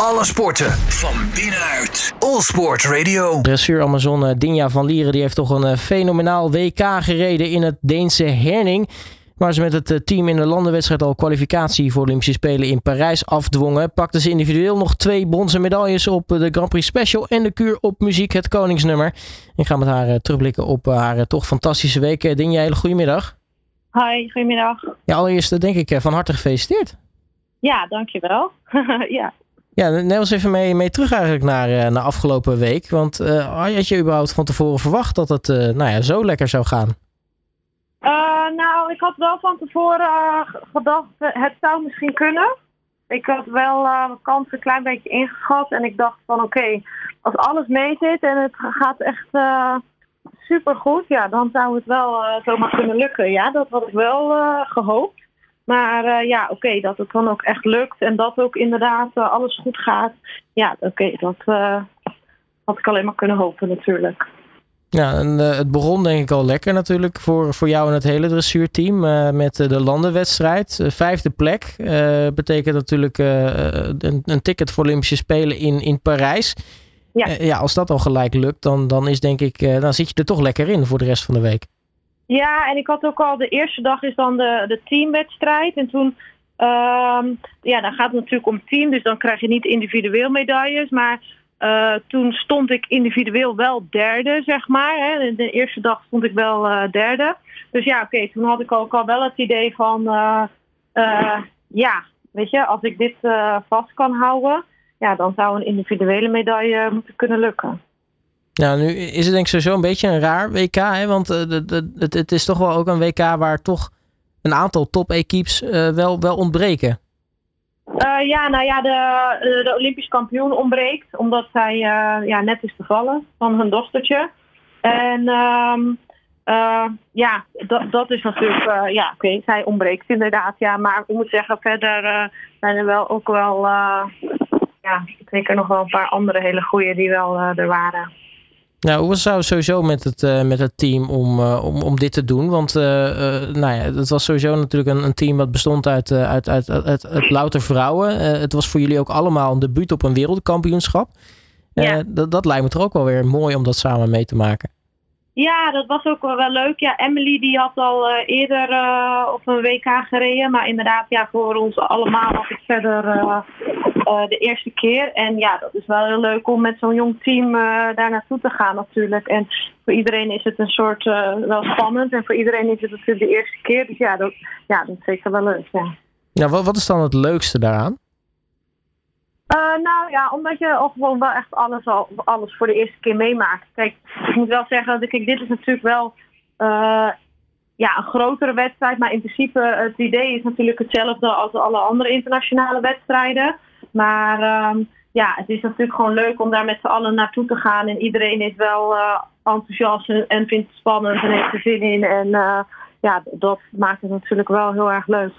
Alle sporten van binnenuit. All Sport Radio. Dressuur Amazon Dinja van Lieren die heeft toch een eh, fenomenaal WK gereden in het Deense Herning. Waar ze met het eh, team in de landenwedstrijd al kwalificatie voor Olympische Spelen in Parijs afdwongen. Pakten ze individueel nog twee bronzen medailles op de Grand Prix Special en de kuur op muziek, het koningsnummer. Ik ga met haar eh, terugblikken op haar toch fantastische week. Dinja, hele goedemiddag. Hi, goedemiddag. Ja, allereerst denk ik van harte gefeliciteerd. Ja, dankjewel. ja. Ja, neem eens even mee, mee terug eigenlijk naar, uh, naar afgelopen week. Want uh, had je überhaupt van tevoren verwacht dat het uh, nou ja, zo lekker zou gaan? nou, ik had wel van tevoren gedacht, het zou misschien kunnen. Ik had wel mijn kans een klein beetje ingeschat. En ik dacht van oké, als alles mee zit en het gaat echt super goed, ja, dan zou het wel zomaar kunnen lukken. Ja, dat had ik wel gehoopt. Maar uh, ja, oké, okay, dat het dan ook echt lukt en dat ook inderdaad uh, alles goed gaat. Ja, oké, okay, dat uh, had ik alleen maar kunnen hopen natuurlijk. Ja, en het begon denk ik al lekker natuurlijk voor, voor jou en het hele dressuurteam met de landenwedstrijd. vijfde plek betekent natuurlijk een, een, ticket voor Olympische Spelen in, in Parijs. Ja. ja, als dat al gelijk lukt, dan, dan is denk ik, dan zit je er toch lekker in voor de rest van de week. Ja, en ik had ook al de eerste dag is dan de, de teamwedstrijd. En toen, um, ja, dan gaat het natuurlijk om team, dus dan krijg je niet individueel medailles. Maar uh, toen stond ik individueel wel derde, zeg maar. Hè. De eerste dag stond ik wel uh, derde. Dus ja, oké, toen had ik ook al wel het idee van, uh, ja, weet je, als ik dit vast kan houden, ja, dan zou een individuele medaille moeten kunnen lukken. Nou, nu is het denk ik sowieso een beetje een raar WK. Hè? Want uh, de, de, het, is toch wel ook een WK waar toch een aantal top-equipes uh, wel, wel ontbreken. Uh, ja, nou ja, de, de Olympisch kampioen ontbreekt. Omdat zij ja, net is bevallen van hun dochtertje. En um, ja, dat, dat is natuurlijk, ja, oké, zij ontbreekt inderdaad. Ja, maar ik moet zeggen, verder zijn er wel ook wel, ja, ik er nog wel een paar andere hele goede die wel er waren. Nou, hoe was het sowieso met het, uh, met het team om, uh, om, om dit te doen? Want uh, nou ja, het was sowieso natuurlijk een, een team dat bestond uit, uit, uit, uit, uit, louter vrouwen. het was voor jullie ook allemaal een debuut op een wereldkampioenschap. Ja. dat, dat lijkt me toch ook wel weer mooi om dat samen mee te maken. Ja, dat was ook wel leuk. Ja, Emily die had al eerder op een WK gereden. Maar inderdaad, ja, voor ons allemaal was het verder uh, de eerste keer. En ja, dat is wel heel leuk om met zo'n jong team daar naartoe te gaan natuurlijk. En voor iedereen is het een soort wel spannend. En voor iedereen is het natuurlijk de eerste keer. Dus ja, dat, ja, dat is zeker wel leuk. Ja. Ja, wat, wat is dan het leukste daaraan? Uh, nou ja, omdat je ook gewoon wel echt alles, al, alles voor de eerste keer meemaakt. Kijk, ik moet wel zeggen, dat kijk, dit is natuurlijk wel uh, ja, een grotere wedstrijd. Maar in principe, het idee is natuurlijk hetzelfde als alle andere internationale wedstrijden. Maar um, ja, het is natuurlijk gewoon leuk om daar met z'n allen naartoe te gaan. En iedereen is wel uh, enthousiast en vindt het spannend en heeft er zin in. En ja, dat maakt het natuurlijk wel heel erg leuk.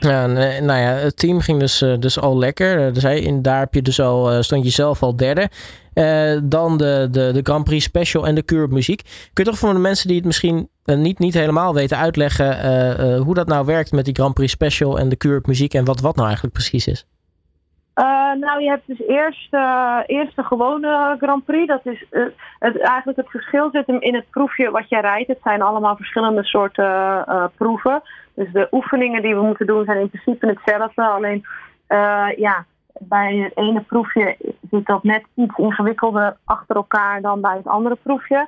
Ja, nou ja, het team ging dus, eh, dus al lekker. Dus in, daar heb je dus al, eh, stond je zelf al derde. Dan de, de, de Grand Prix Special en de Cure Muziek. Kun je toch voor de mensen die het misschien niet, niet helemaal weten uitleggen hoe dat nou werkt met die Grand Prix Special en de Cure Muziek en wat wat nou eigenlijk precies is? Nou, je hebt dus eerst, eerst de gewone Grand Prix. Dat is het, eigenlijk het verschil zit hem in het proefje wat jij rijdt. Het zijn allemaal verschillende soorten proeven. Dus de oefeningen die we moeten doen zijn in principe hetzelfde. Alleen uh, ja, bij het ene proefje zit dat net iets ingewikkelder achter elkaar dan bij het andere proefje.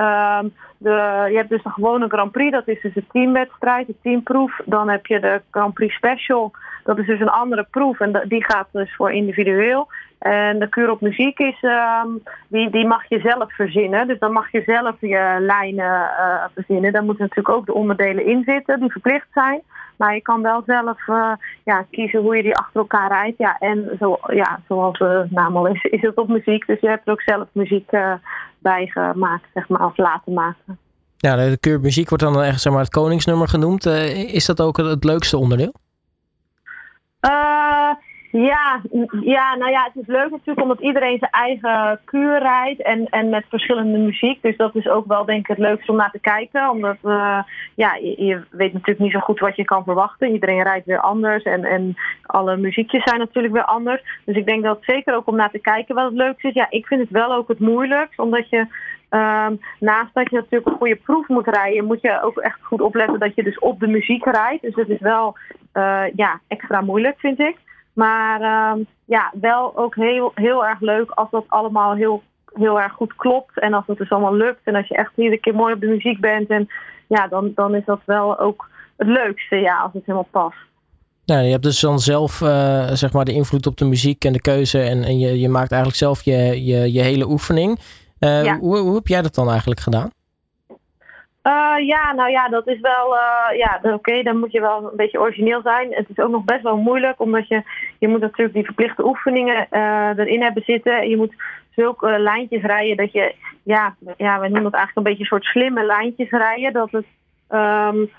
Um, de, je hebt dus de gewone Grand Prix, dat is dus een teamwedstrijd, de teamproef. Dan heb je de Grand Prix Special, dat is dus een andere proef en die gaat dus voor individueel. En de kuur op muziek is, um, die, die mag je zelf verzinnen. Dus dan mag je zelf je lijnen uh, verzinnen. Daar moeten natuurlijk ook de onderdelen in zitten die verplicht zijn. Maar je kan wel zelf uh, ja, kiezen hoe je die achter elkaar rijdt. Ja, en zo, ja, zoals de naam al is, is het op muziek. Dus je hebt er ook zelf muziek uh, gemaakt, zeg maar, of laten maken. Ja, de keur muziek wordt dan echt zeg maar, het koningsnummer genoemd. is dat ook het leukste onderdeel? Ja, ja, nou ja, het is leuk natuurlijk omdat iedereen zijn eigen kuur rijdt en, en met verschillende muziek. Dus dat is ook wel denk ik het leukste om naar te kijken. Omdat uh, ja, je, je, weet natuurlijk niet zo goed wat je kan verwachten. Iedereen rijdt weer anders en, en alle muziekjes zijn natuurlijk weer anders. Dus ik denk dat het zeker ook om naar te kijken wat het leukste is. Ja, ik vind het wel ook het moeilijkst, omdat je um, naast dat je natuurlijk een goede proef moet rijden, moet je ook echt goed opletten dat je dus op de muziek rijdt. Dus dat is wel uh, ja, extra moeilijk, vind ik. Maar uh, ja, wel ook heel, heel erg leuk als dat allemaal heel, heel erg goed klopt. En als het dus allemaal lukt. En als je echt iedere keer mooi op de muziek bent. En ja, dan, dan is dat wel ook het leukste, ja, als het helemaal past. Ja, je hebt dus dan zelf uh, zeg maar de invloed op de muziek en de keuze. En, en je, je maakt eigenlijk zelf je, je, je hele oefening. Uh, ja. hoe, hoe heb jij dat dan eigenlijk gedaan? Uh, ja, nou ja, dat is wel, uh, ja, oké, dan moet je wel een beetje origineel zijn. Het is ook nog best wel moeilijk, omdat je, je moet natuurlijk die verplichte oefeningen uh, erin hebben zitten. Je moet zulke lijntjes rijden dat je, ja, ja, we noemen dat eigenlijk een beetje een soort slimme lijntjes rijden. Dat het um,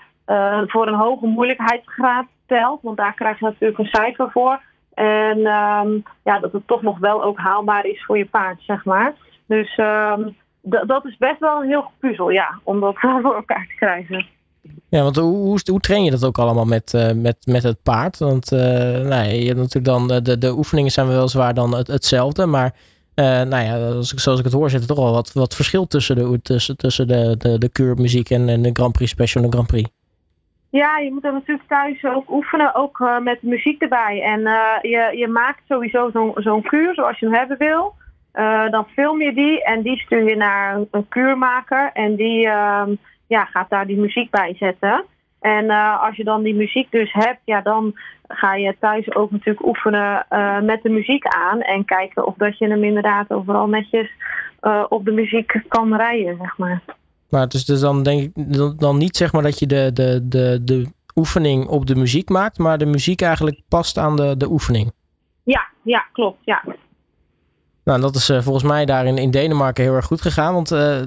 voor een hoge moeilijkheidsgraad telt, want daar krijg je natuurlijk een cijfer voor. En um, ja, dat het toch nog wel ook haalbaar is voor je paard, zeg maar. Dus um, dat is best wel een heel puzzel, ja, om dat voor elkaar te krijgen. Ja, want hoe, hoe, hoe train je dat ook allemaal met, uh, met, met het paard? Want uh, nou, je hebt natuurlijk dan, de, de oefeningen zijn wel zwaar dan het, hetzelfde, maar uh, nou ja, zoals ik het hoor, zit er toch wel wat, wat verschil tussen de, tussen, tussen de, de, de keurmuziek en, en de Grand Prix Special en de Grand Prix. Ja, je moet dan natuurlijk thuis ook oefenen, ook uh, met muziek erbij. En uh, je, je maakt sowieso zo'n zo'n kuur zoals je hem hebben wil. Uh, dan film je die en die stuur je naar een, kuurmaker en die uh, ja, gaat daar die muziek bij zetten. En uh, als je dan die muziek dus hebt, ja, dan ga je thuis ook natuurlijk oefenen met de muziek aan en kijken of dat je hem inderdaad overal netjes op de muziek kan rijden, zeg maar. Maar het is dus dan denk ik dan niet zeg maar dat je de, de, de, de oefening op de muziek maakt, maar de muziek eigenlijk past aan de, de oefening. Ja, ja, klopt, ja. Nou, dat is uh, volgens mij daar in, Denemarken heel erg goed gegaan. Want uh,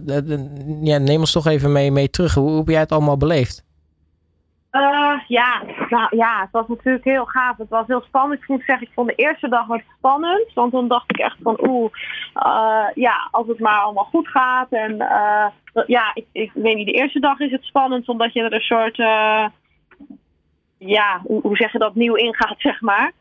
ja, neem ons toch even mee, mee terug. Hoe, hoe heb jij het allemaal beleefd? Uh, ja, nou, ja, het was natuurlijk heel gaaf. Het was heel spannend. Ik moet zeggen, ik vond de eerste dag wat spannend. Want dan dacht ik echt van, oeh, ja, als het maar allemaal goed gaat. En ja, ik, ik weet niet, de eerste dag is het spannend omdat je er een soort, ja, hoe, hoe zeg je dat, nieuw ingaat, zeg maar.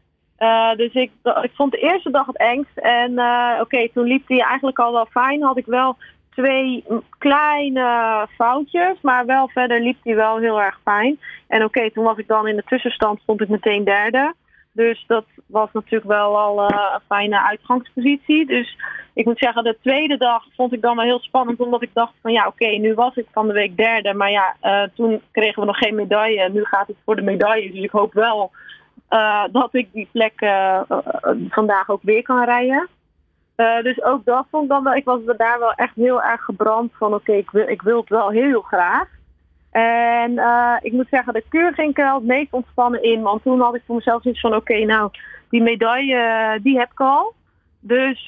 Uh, dus ik, ik vond de eerste dag het engst. En uh, oké, toen liep hij eigenlijk al wel fijn. Had ik wel twee kleine foutjes. Maar wel verder liep hij wel heel erg fijn. En oké, toen was ik dan in de tussenstand, stond ik meteen derde. Dus dat was natuurlijk wel al uh, een fijne uitgangspositie. Dus ik moet zeggen, de tweede dag vond ik dan wel heel spannend. Omdat ik dacht van ja, oké, nu was ik van de week derde. Maar ja, toen kregen we nog geen medaille. Nu gaat het voor de medaille. Dus ik hoop wel uh, dat ik die plek uh, vandaag ook weer kan rijden. Dus ook dat vond ik dan wel, ik was daar wel echt heel erg gebrand van oké, ik, wil, ik wil het wel heel graag. En ik moet zeggen, de keur ging ik er het meest ontspannen in. Want toen had ik voor mezelf iets van oké, nou, die medaille, die heb ik al. Dus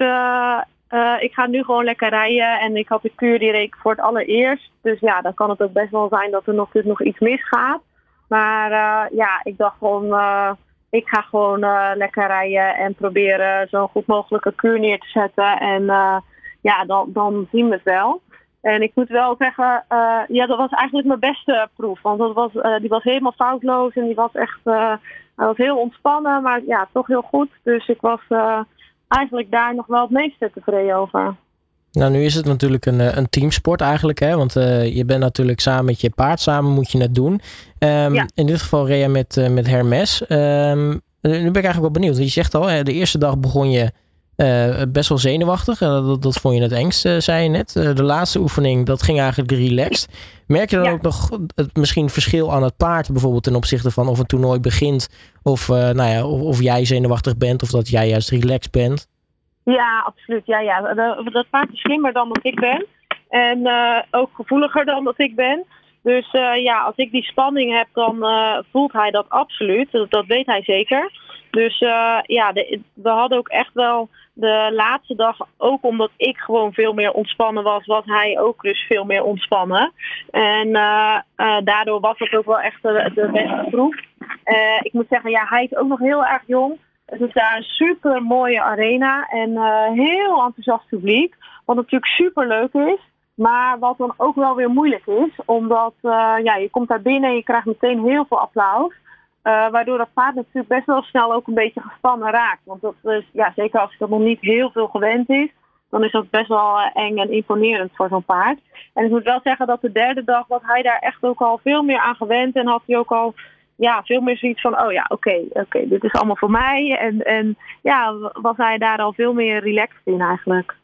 ik ga nu gewoon lekker rijden. En ik had de keur die reek voor het allereerst. Dus ja, dan kan het ook best wel zijn dat er nog, dus nog iets misgaat. Maar ja, ik dacht gewoon ik ga gewoon uh, lekker rijden en proberen zo'n goed mogelijke kuur neer te zetten. En uh, ja, dan, dan zien we het wel. En ik moet wel zeggen, uh, ja, dat was eigenlijk mijn beste proef. Want dat was, die was helemaal foutloos en die was echt was heel ontspannen, maar ja, toch heel goed. Dus ik was eigenlijk daar nog wel het meeste tevreden over. Nou, nu is het natuurlijk een, een teamsport eigenlijk, hè? Want uh, je bent natuurlijk samen met je paard, samen moet je het doen. Um, ja. In dit geval Rea met, uh, met Hermes. Um, nu ben ik eigenlijk wel benieuwd. Je zegt al, de eerste dag begon je uh, best wel zenuwachtig. Dat, dat, vond je het engst, zei je net. de laatste oefening, dat ging eigenlijk relaxed. Merk je dan ja. ook nog het misschien verschil aan het paard bijvoorbeeld ten opzichte van of een toernooi begint of, nou ja, of, of jij zenuwachtig bent of dat jij juist relaxed bent? Ja, absoluut. Ja, ja. Dat paard is slimmer dan dat ik ben. En uh, ook gevoeliger dan dat ik ben. Dus uh, ja, als ik die spanning heb, dan uh, voelt hij dat absoluut. Dat, dat weet hij zeker. Dus ja, we hadden ook echt wel de laatste dag, ook omdat ik gewoon veel meer ontspannen was, was hij ook dus veel meer ontspannen. En daardoor was het ook wel echt de, de beste proef. ik moet zeggen, ja, hij is ook nog heel erg jong. Het is daar een super mooie arena en heel enthousiast publiek. Wat natuurlijk super leuk is. Maar wat dan ook wel weer moeilijk is, omdat ja, je komt daar binnen en je krijgt meteen heel veel applaus. Uh, waardoor dat paard natuurlijk best wel snel ook een beetje gespannen raakt. Want dat is, ja, zeker als het nog niet heel veel gewend is, dan is dat best wel eh, eng en imponerend voor zo'n paard. En ik moet wel zeggen dat de derde dag was hij daar echt ook al veel meer aan gewend. En had hij ook al ja, veel meer zoiets van, oh ja, oké, oké, dit is allemaal voor mij. En, en ja, was hij daar al veel meer relaxed in eigenlijk.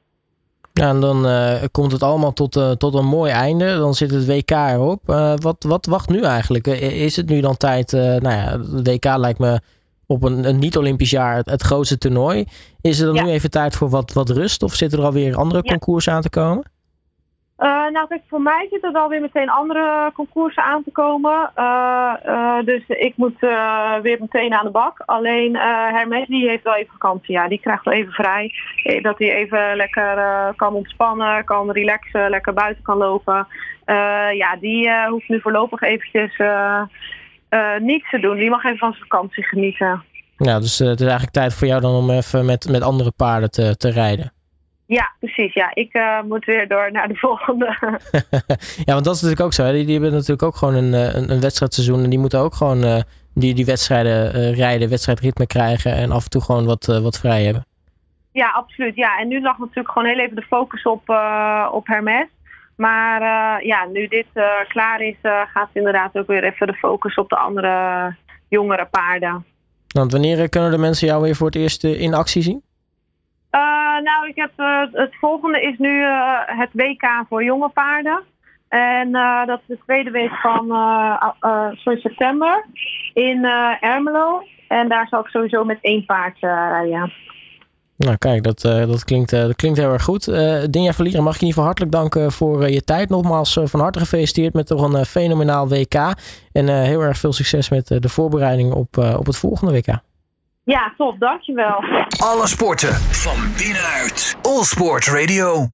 Ja, en dan uh, komt het allemaal tot, uh, tot een mooi einde. Dan zit het WK erop. Uh, wat, wat wacht nu eigenlijk? Is het nu dan tijd? nou ja, het WK lijkt me op een, een niet-Olympisch jaar het, het, grootste toernooi. Is er dan nu even tijd voor wat, wat rust? Of zitten er alweer andere ja. concours aan te komen? Uh, nou, kijk, voor mij zitten er alweer meteen andere concoursen aan te komen. Uh, uh, dus ik moet weer meteen aan de bak. Alleen Hermes die heeft wel even vakantie. Ja, die krijgt wel even vrij. Dat hij even lekker kan ontspannen, kan relaxen, lekker buiten kan lopen. ja, die hoeft nu voorlopig eventjes niets te doen. Die mag even van zijn vakantie genieten. Ja, dus het is eigenlijk tijd voor jou dan om even met, met andere paarden te, te rijden. Ja, precies. Ja, ik uh, moet weer door naar de volgende. ja, want dat is natuurlijk ook zo. Hè? Die, die hebben natuurlijk ook gewoon een, een, een wedstrijdseizoen. En die moeten ook gewoon uh, die, die wedstrijden uh, rijden, wedstrijdritme krijgen. En af en toe gewoon wat, wat vrij hebben. Ja, absoluut. Ja, en nu lag natuurlijk gewoon heel even de focus op, op Hermes. Maar ja, nu dit klaar is, gaat inderdaad ook weer even de focus op de andere jongere paarden. Want wanneer kunnen de mensen jou weer voor het eerst in actie zien? Uh, nou, ik heb, uh, het volgende is nu uh, het WK voor jonge paarden. En dat is de tweede week van sorry, september in Ermelo. En daar zal ik sowieso met één paard rijden. Nou kijk, dat, dat, klinkt, dat klinkt heel erg goed. Dinja Verlieren, mag ik je in ieder geval hartelijk danken voor je tijd. Nogmaals van harte gefeliciteerd met toch een fenomenaal WK. En heel erg veel succes met de voorbereiding op, op het volgende WK. Ja, top. Dankjewel. Alle sporten van binnenuit. All Sport Radio.